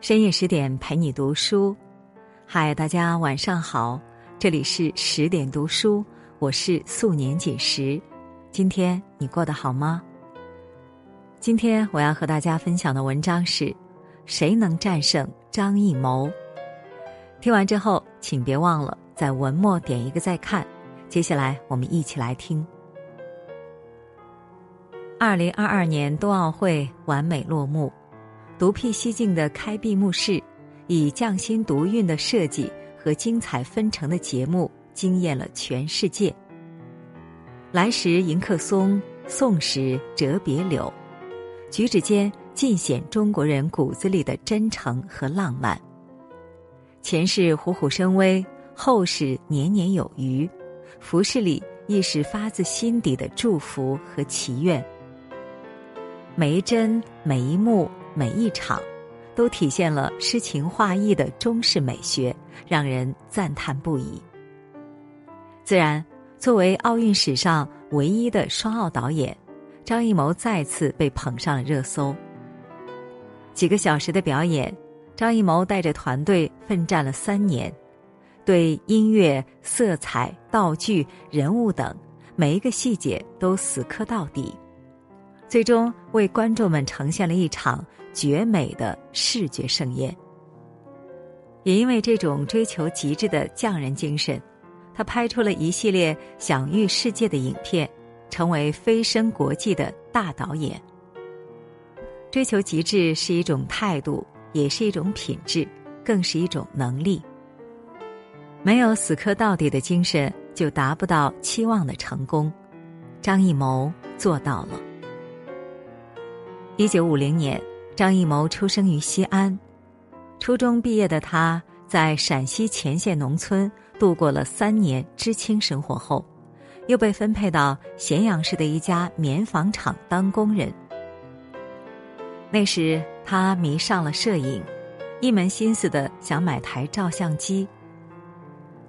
深夜十点陪你读书，嗨，大家晚上好，这里是十点读书，我是素年锦时。今天你过得好吗？今天我要和大家分享的文章是：谁能战胜张艺谋？听完之后，请别忘了在文末点一个再看。接下来，我们一起来听。二零二二年冬奥会完美落幕。独辟蹊径的开闭幕式，以匠心独运的设计和精彩纷呈的节目惊艳了全世界。来时迎客松，送时折别柳，举止间尽显中国人骨子里的真诚和浪漫。前世虎虎生威，后世年年有余，服饰里亦是发自心底的祝福和祈愿。每一帧，每一幕。每一场，都体现了诗情画意的中式美学，让人赞叹不已。自然，作为奥运史上唯一的双奥导演，张艺谋再次被捧上了热搜。几个小时的表演，张艺谋带着团队奋战了三年，对音乐、色彩、道具、人物等每一个细节都死磕到底。最终为观众们呈现了一场绝美的视觉盛宴。也因为这种追求极致的匠人精神，他拍出了一系列享誉世界的影片，成为飞升国际的大导演。追求极致是一种态度，也是一种品质，更是一种能力。没有死磕到底的精神，就达不到期望的成功。张艺谋做到了。一九五零年，张艺谋出生于西安。初中毕业的他，在陕西乾县农村度过了三年知青生活后，又被分配到咸阳市的一家棉纺厂当工人。那时他迷上了摄影，一门心思的想买台照相机。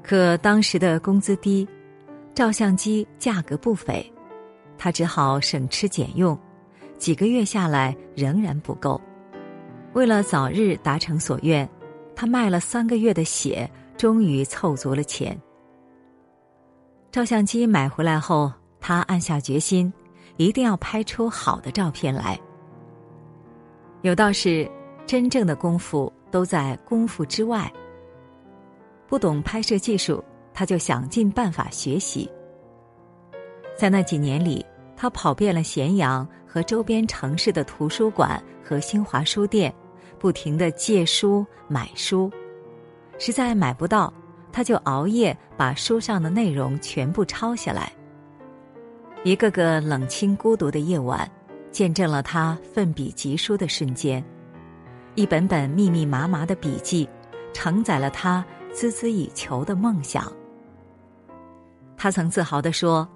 可当时的工资低，照相机价格不菲，他只好省吃俭用。几个月下来仍然不够，为了早日达成所愿，他卖了三个月的血，终于凑足了钱。照相机买回来后，他暗下决心，一定要拍出好的照片来。有道是，真正的功夫都在功夫之外。不懂拍摄技术，他就想尽办法学习。在那几年里。他跑遍了咸阳和周边城市的图书馆和新华书店，不停的借书买书，实在买不到，他就熬夜把书上的内容全部抄下来。一个个冷清孤独的夜晚，见证了他奋笔疾书的瞬间。一本本密密麻麻的笔记，承载了他孜孜以求的梦想。他曾自豪地说。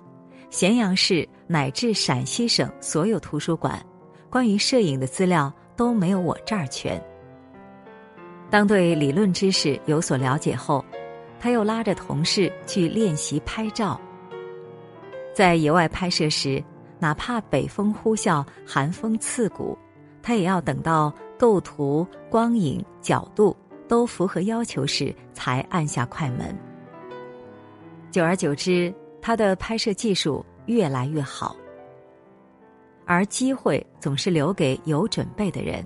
咸阳市乃至陕西省所有图书馆，关于摄影的资料都没有我这儿全。当对理论知识有所了解后，他又拉着同事去练习拍照。在野外拍摄时，哪怕北风呼啸、寒风刺骨，他也要等到构图、光影、角度都符合要求时才按下快门。久而久之。他的拍摄技术越来越好，而机会总是留给有准备的人。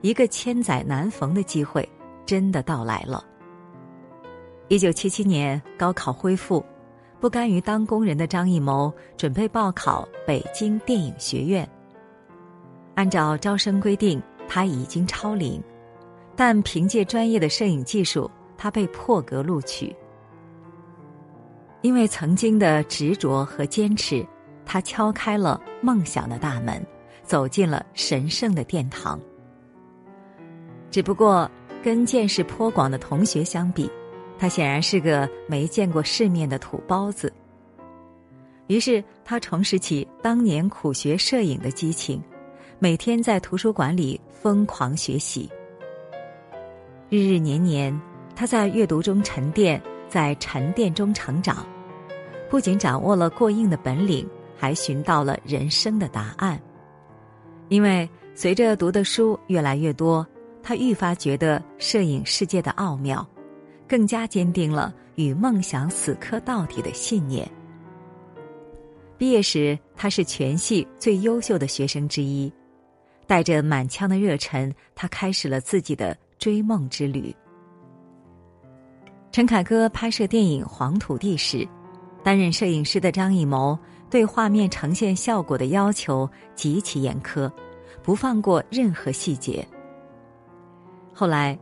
一个千载难逢的机会真的到来了。一九七七年高考恢复，不甘于当工人的张艺谋准备报考北京电影学院。按照招生规定，他已经超龄，但凭借专业的摄影技术，他被破格录取。因为曾经的执着和坚持，他敲开了梦想的大门，走进了神圣的殿堂。只不过跟见识颇广的同学相比，他显然是个没见过世面的土包子。于是他重拾起当年苦学摄影的激情，每天在图书馆里疯狂学习。日日年年，他在阅读中沉淀，在沉淀中成长。不仅掌握了过硬的本领，还寻到了人生的答案。因为随着读的书越来越多，他愈发觉得摄影世界的奥妙，更加坚定了与梦想死磕到底的信念。毕业时，他是全系最优秀的学生之一，带着满腔的热忱，他开始了自己的追梦之旅。陈凯歌拍摄电影《黄土地》时，担任摄影师的张艺谋对画面呈现效果的要求极其严苛，不放过任何细节。后来，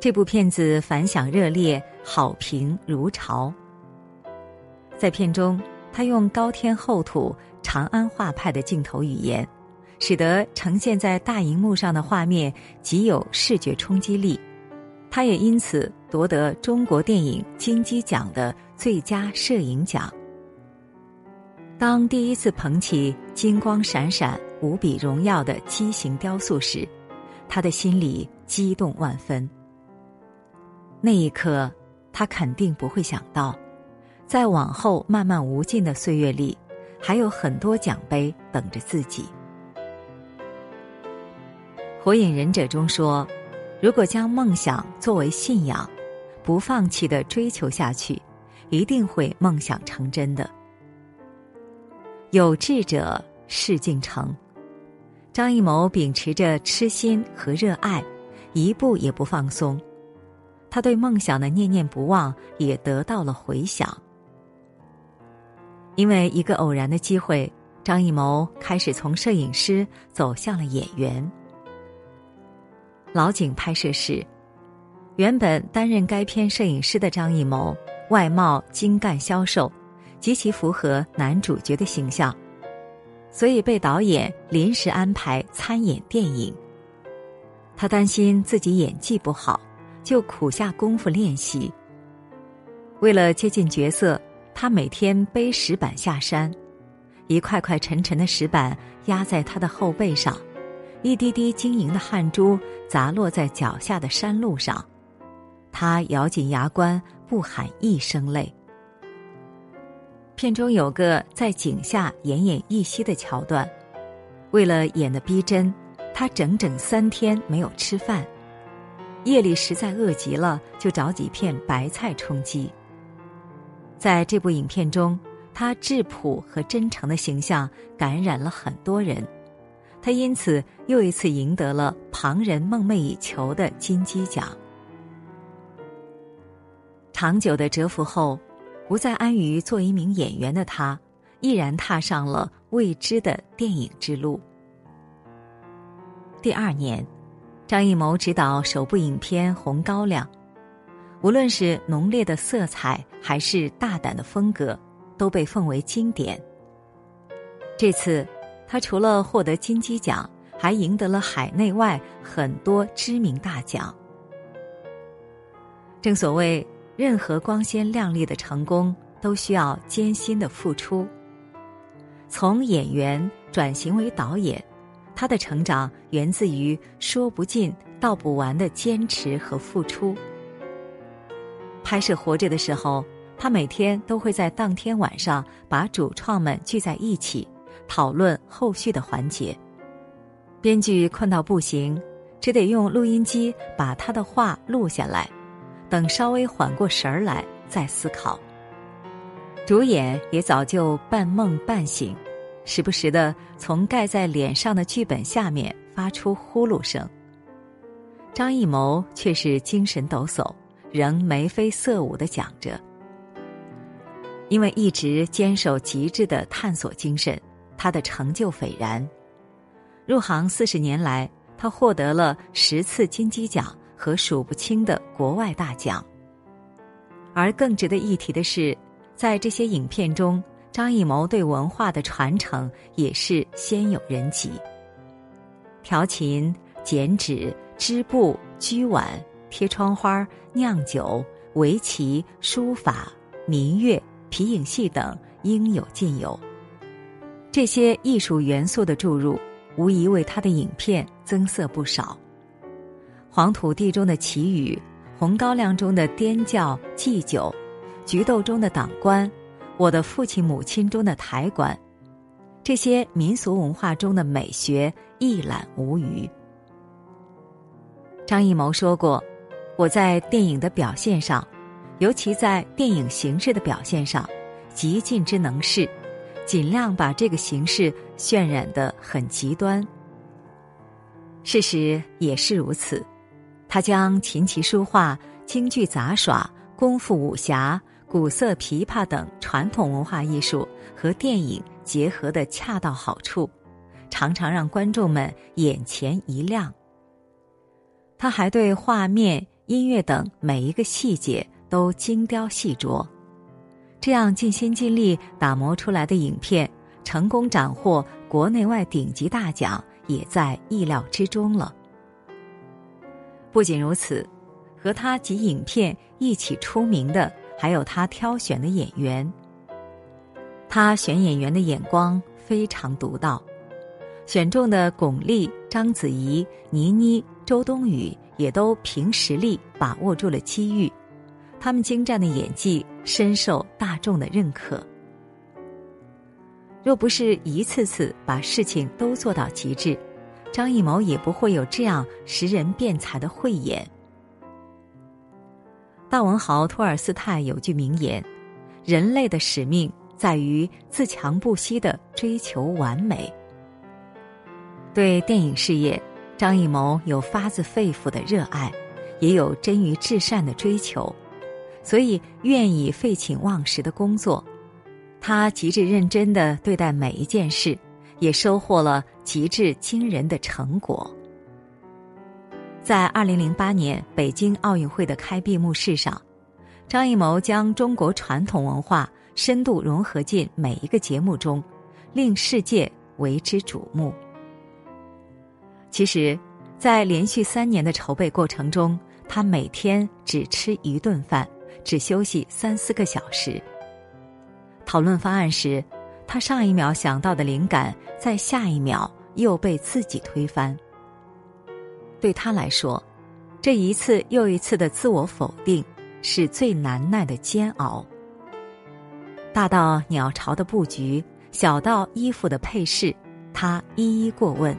这部片子反响热烈，好评如潮。在片中，他用高天厚土、长安画派的镜头语言，使得呈现在大荧幕上的画面极有视觉冲击力。他也因此夺得中国电影金鸡奖的最佳摄影奖。当第一次捧起金光闪闪、无比荣耀的畸形雕塑时，他的心里激动万分。那一刻，他肯定不会想到，在往后漫漫无尽的岁月里，还有很多奖杯等着自己。《火影忍者》中说。如果将梦想作为信仰，不放弃的追求下去，一定会梦想成真的。有志者事竟成。张艺谋秉持着痴心和热爱，一步也不放松。他对梦想的念念不忘也得到了回响。因为一个偶然的机会，张艺谋开始从摄影师走向了演员。老井拍摄时，原本担任该片摄影师的张艺谋，外貌精干消瘦，极其符合男主角的形象，所以被导演临时安排参演电影。他担心自己演技不好，就苦下功夫练习。为了接近角色，他每天背石板下山，一块块沉沉的石板压在他的后背上。一滴滴晶莹的汗珠砸落在脚下的山路上，他咬紧牙关，不喊一声累。片中有个在井下奄奄一息的桥段，为了演的逼真，他整整三天没有吃饭，夜里实在饿极了，就找几片白菜充饥。在这部影片中，他质朴和真诚的形象感染了很多人。他因此又一次赢得了旁人梦寐以求的金鸡奖。长久的蛰伏后，不再安于做一名演员的他，毅然踏上了未知的电影之路。第二年，张艺谋执导首部影片《红高粱》，无论是浓烈的色彩还是大胆的风格，都被奉为经典。这次。他除了获得金鸡奖，还赢得了海内外很多知名大奖。正所谓，任何光鲜亮丽的成功都需要艰辛的付出。从演员转型为导演，他的成长源自于说不尽道不完的坚持和付出。拍摄《活着》的时候，他每天都会在当天晚上把主创们聚在一起。讨论后续的环节，编剧困到不行，只得用录音机把他的话录下来，等稍微缓过神儿来再思考。主演也早就半梦半醒，时不时的从盖在脸上的剧本下面发出呼噜声。张艺谋却是精神抖擞，仍眉飞色舞的讲着，因为一直坚守极致的探索精神。他的成就斐然，入行四十年来，他获得了十次金鸡奖和数不清的国外大奖。而更值得一提的是，在这些影片中，张艺谋对文化的传承也是先有人及。调琴、剪纸、织布、锔碗、贴窗花、酿酒、围棋、书法、民乐、皮影戏等，应有尽有。这些艺术元素的注入，无疑为他的影片增色不少。《黄土地》中的祈雨，《红高粱》中的颠教祭酒，《菊豆》中的党官，《我的父亲母亲》中的抬棺，这些民俗文化中的美学一览无余。张艺谋说过：“我在电影的表现上，尤其在电影形式的表现上，极尽之能事，尽量把这个形式渲染的很极端。”事实也是如此，他将琴棋书画、京剧杂耍、功夫武侠、古色琵琶等传统文化艺术和电影结合的恰到好处，常常让观众们眼前一亮。他还对画面、音乐等每一个细节都精雕细琢，这样尽心尽力打磨出来的影片，成功斩获国内外顶级大奖。也在意料之中了。不仅如此，和他及影片一起出名的还有他挑选的演员。他选演员的眼光非常独到，选中的巩俐、章子怡、倪妮、周冬雨也都凭实力把握住了机遇，他们精湛的演技深受大众的认可。若不是一次次把事情都做到极致，张艺谋也不会有这样识人辩才的慧眼。大文豪托尔斯泰有句名言：“人类的使命在于自强不息的追求完美。”对电影事业，张艺谋有发自肺腑的热爱，也有臻于至善的追求，所以愿意废寝忘食的工作。他极致认真的对待每一件事，也收获了极致惊人的成果。在二零零八年北京奥运会的开闭幕式上，张艺谋将中国传统文化深度融合进每一个节目中，令世界为之瞩目。其实，在连续三年的筹备过程中，他每天只吃一顿饭，只休息三四个小时。讨论方案时，他上一秒想到的灵感，在下一秒又被自己推翻。对他来说，这一次又一次的自我否定是最难耐的煎熬。大到鸟巢的布局，小到衣服的配饰，他一一过问。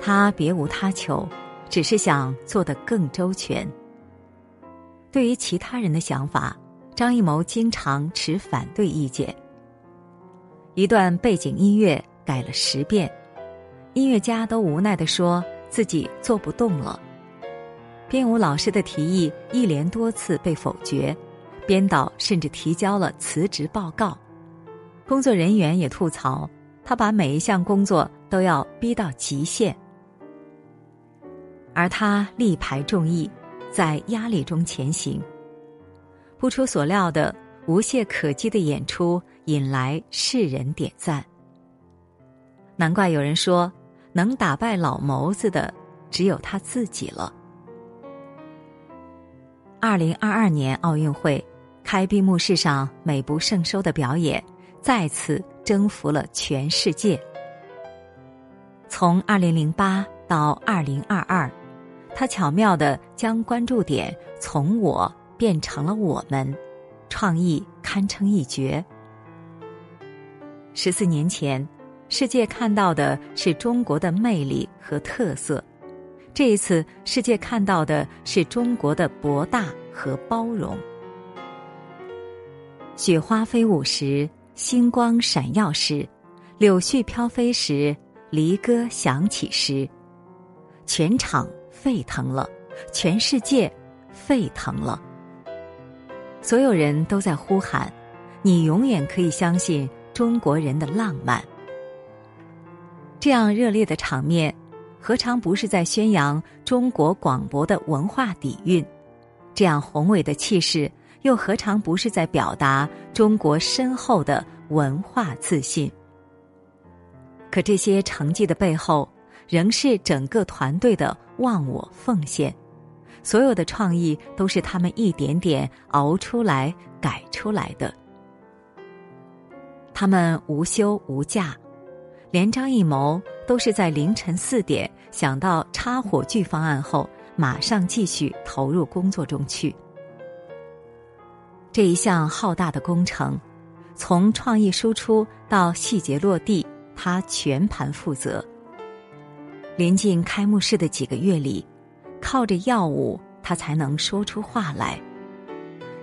他别无他求，只是想做得更周全。对于其他人的想法。张艺谋经常持反对意见。一段背景音乐改了十遍，音乐家都无奈的说自己做不动了。编舞老师的提议一连多次被否决，编导甚至提交了辞职报告。工作人员也吐槽他把每一项工作都要逼到极限，而他力排众议，在压力中前行。不出所料的无懈可击的演出引来世人点赞。难怪有人说，能打败老谋子的只有他自己了。二零二二年奥运会开闭幕式上美不胜收的表演，再次征服了全世界。从二零零八到二零二二，他巧妙的将关注点从我。变成了我们，创意堪称一绝。十四年前，世界看到的是中国的魅力和特色；这一次，世界看到的是中国的博大和包容。雪花飞舞时，星光闪耀时，柳絮飘飞时，离歌响起时，全场沸腾了，全世界沸腾了。所有人都在呼喊：“你永远可以相信中国人的浪漫。”这样热烈的场面，何尝不是在宣扬中国广博的文化底蕴？这样宏伟的气势，又何尝不是在表达中国深厚的文化自信？可这些成绩的背后，仍是整个团队的忘我奉献。所有的创意都是他们一点点熬出来、改出来的。他们无休无假，连张艺谋都是在凌晨四点想到插火炬方案后，马上继续投入工作中去。这一项浩大的工程，从创意输出到细节落地，他全盘负责。临近开幕式的几个月里。靠着药物他才能说出话来。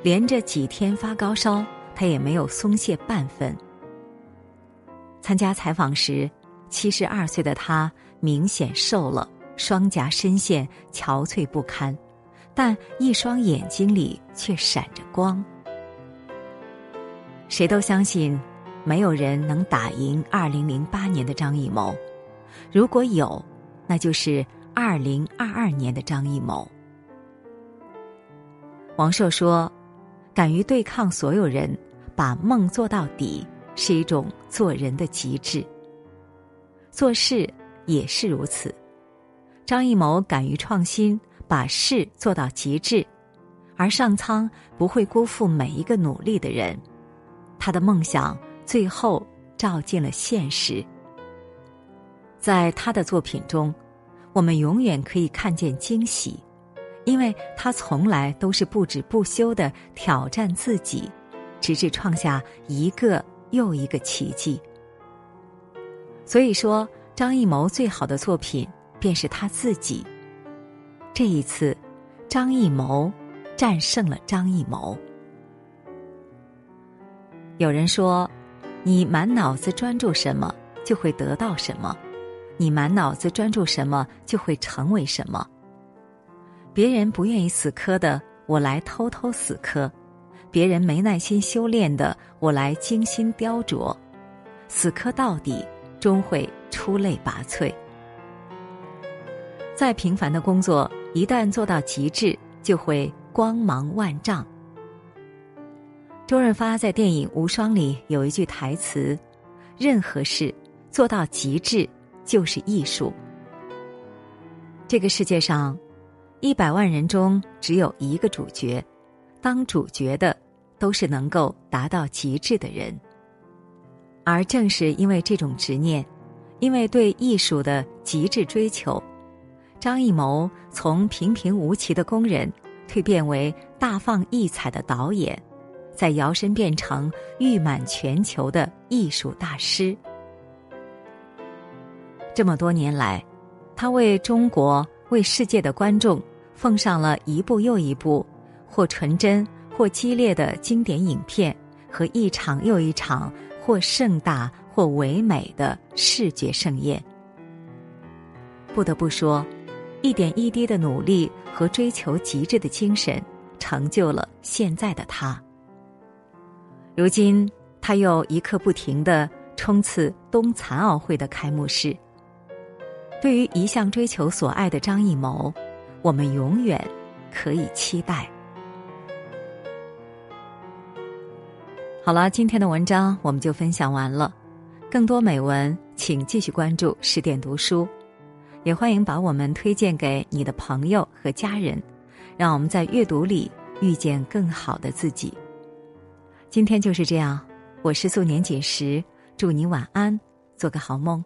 连着几天发高烧，他也没有松懈半分。参加采访时，七十二岁的他明显瘦了，双颊深陷，憔悴不堪，但一双眼睛里却闪着光。谁都相信，没有人能打赢二零零八年的张艺谋。如果有，那就是二零二二年的张艺谋。王朔说：“敢于对抗所有人，把梦做到底，是一种做人的极致。做事也是如此。张艺谋敢于创新，把事做到极致，而上苍不会辜负每一个努力的人。”他的梦想最后照进了现实。在他的作品中，我们永远可以看见惊喜，因为他从来都是不止不休的挑战自己，直至创下一个又一个奇迹。所以说，张艺谋最好的作品便是他自己。这一次，张艺谋战胜了张艺谋。有人说：“你满脑子专注什么，就会得到什么；你满脑子专注什么，就会成为什么。”别人不愿意死磕的，我来偷偷死磕；别人没耐心修炼的，我来精心雕琢。死磕到底，终会出类拔萃。再平凡的工作，一旦做到极致，就会光芒万丈。周润发在电影《无双》里有一句台词：“任何事做到极致就是艺术。”这个世界上，一百万人中只有一个主角，当主角的都是能够达到极致的人。而正是因为这种执念，因为对艺术的极致追求，张艺谋从平平无奇的工人蜕变为大放异彩的导演。在摇身变成誉满全球的艺术大师。这么多年来，他为中国、为世界的观众奉上了一部又一部或纯真、或激烈的经典影片和一场又一场或盛大或唯美的视觉盛宴。不得不说，一点一滴的努力和追求极致的精神，成就了现在的他。如今，他又一刻不停的冲刺冬残奥会的开幕式。对于一向追求所爱的张艺谋，我们永远可以期待。好了，今天的文章我们就分享完了。更多美文，请继续关注十点读书，也欢迎把我们推荐给你的朋友和家人，让我们在阅读里遇见更好的自己。今天就是这样，我是素年锦时，祝你晚安，做个好梦。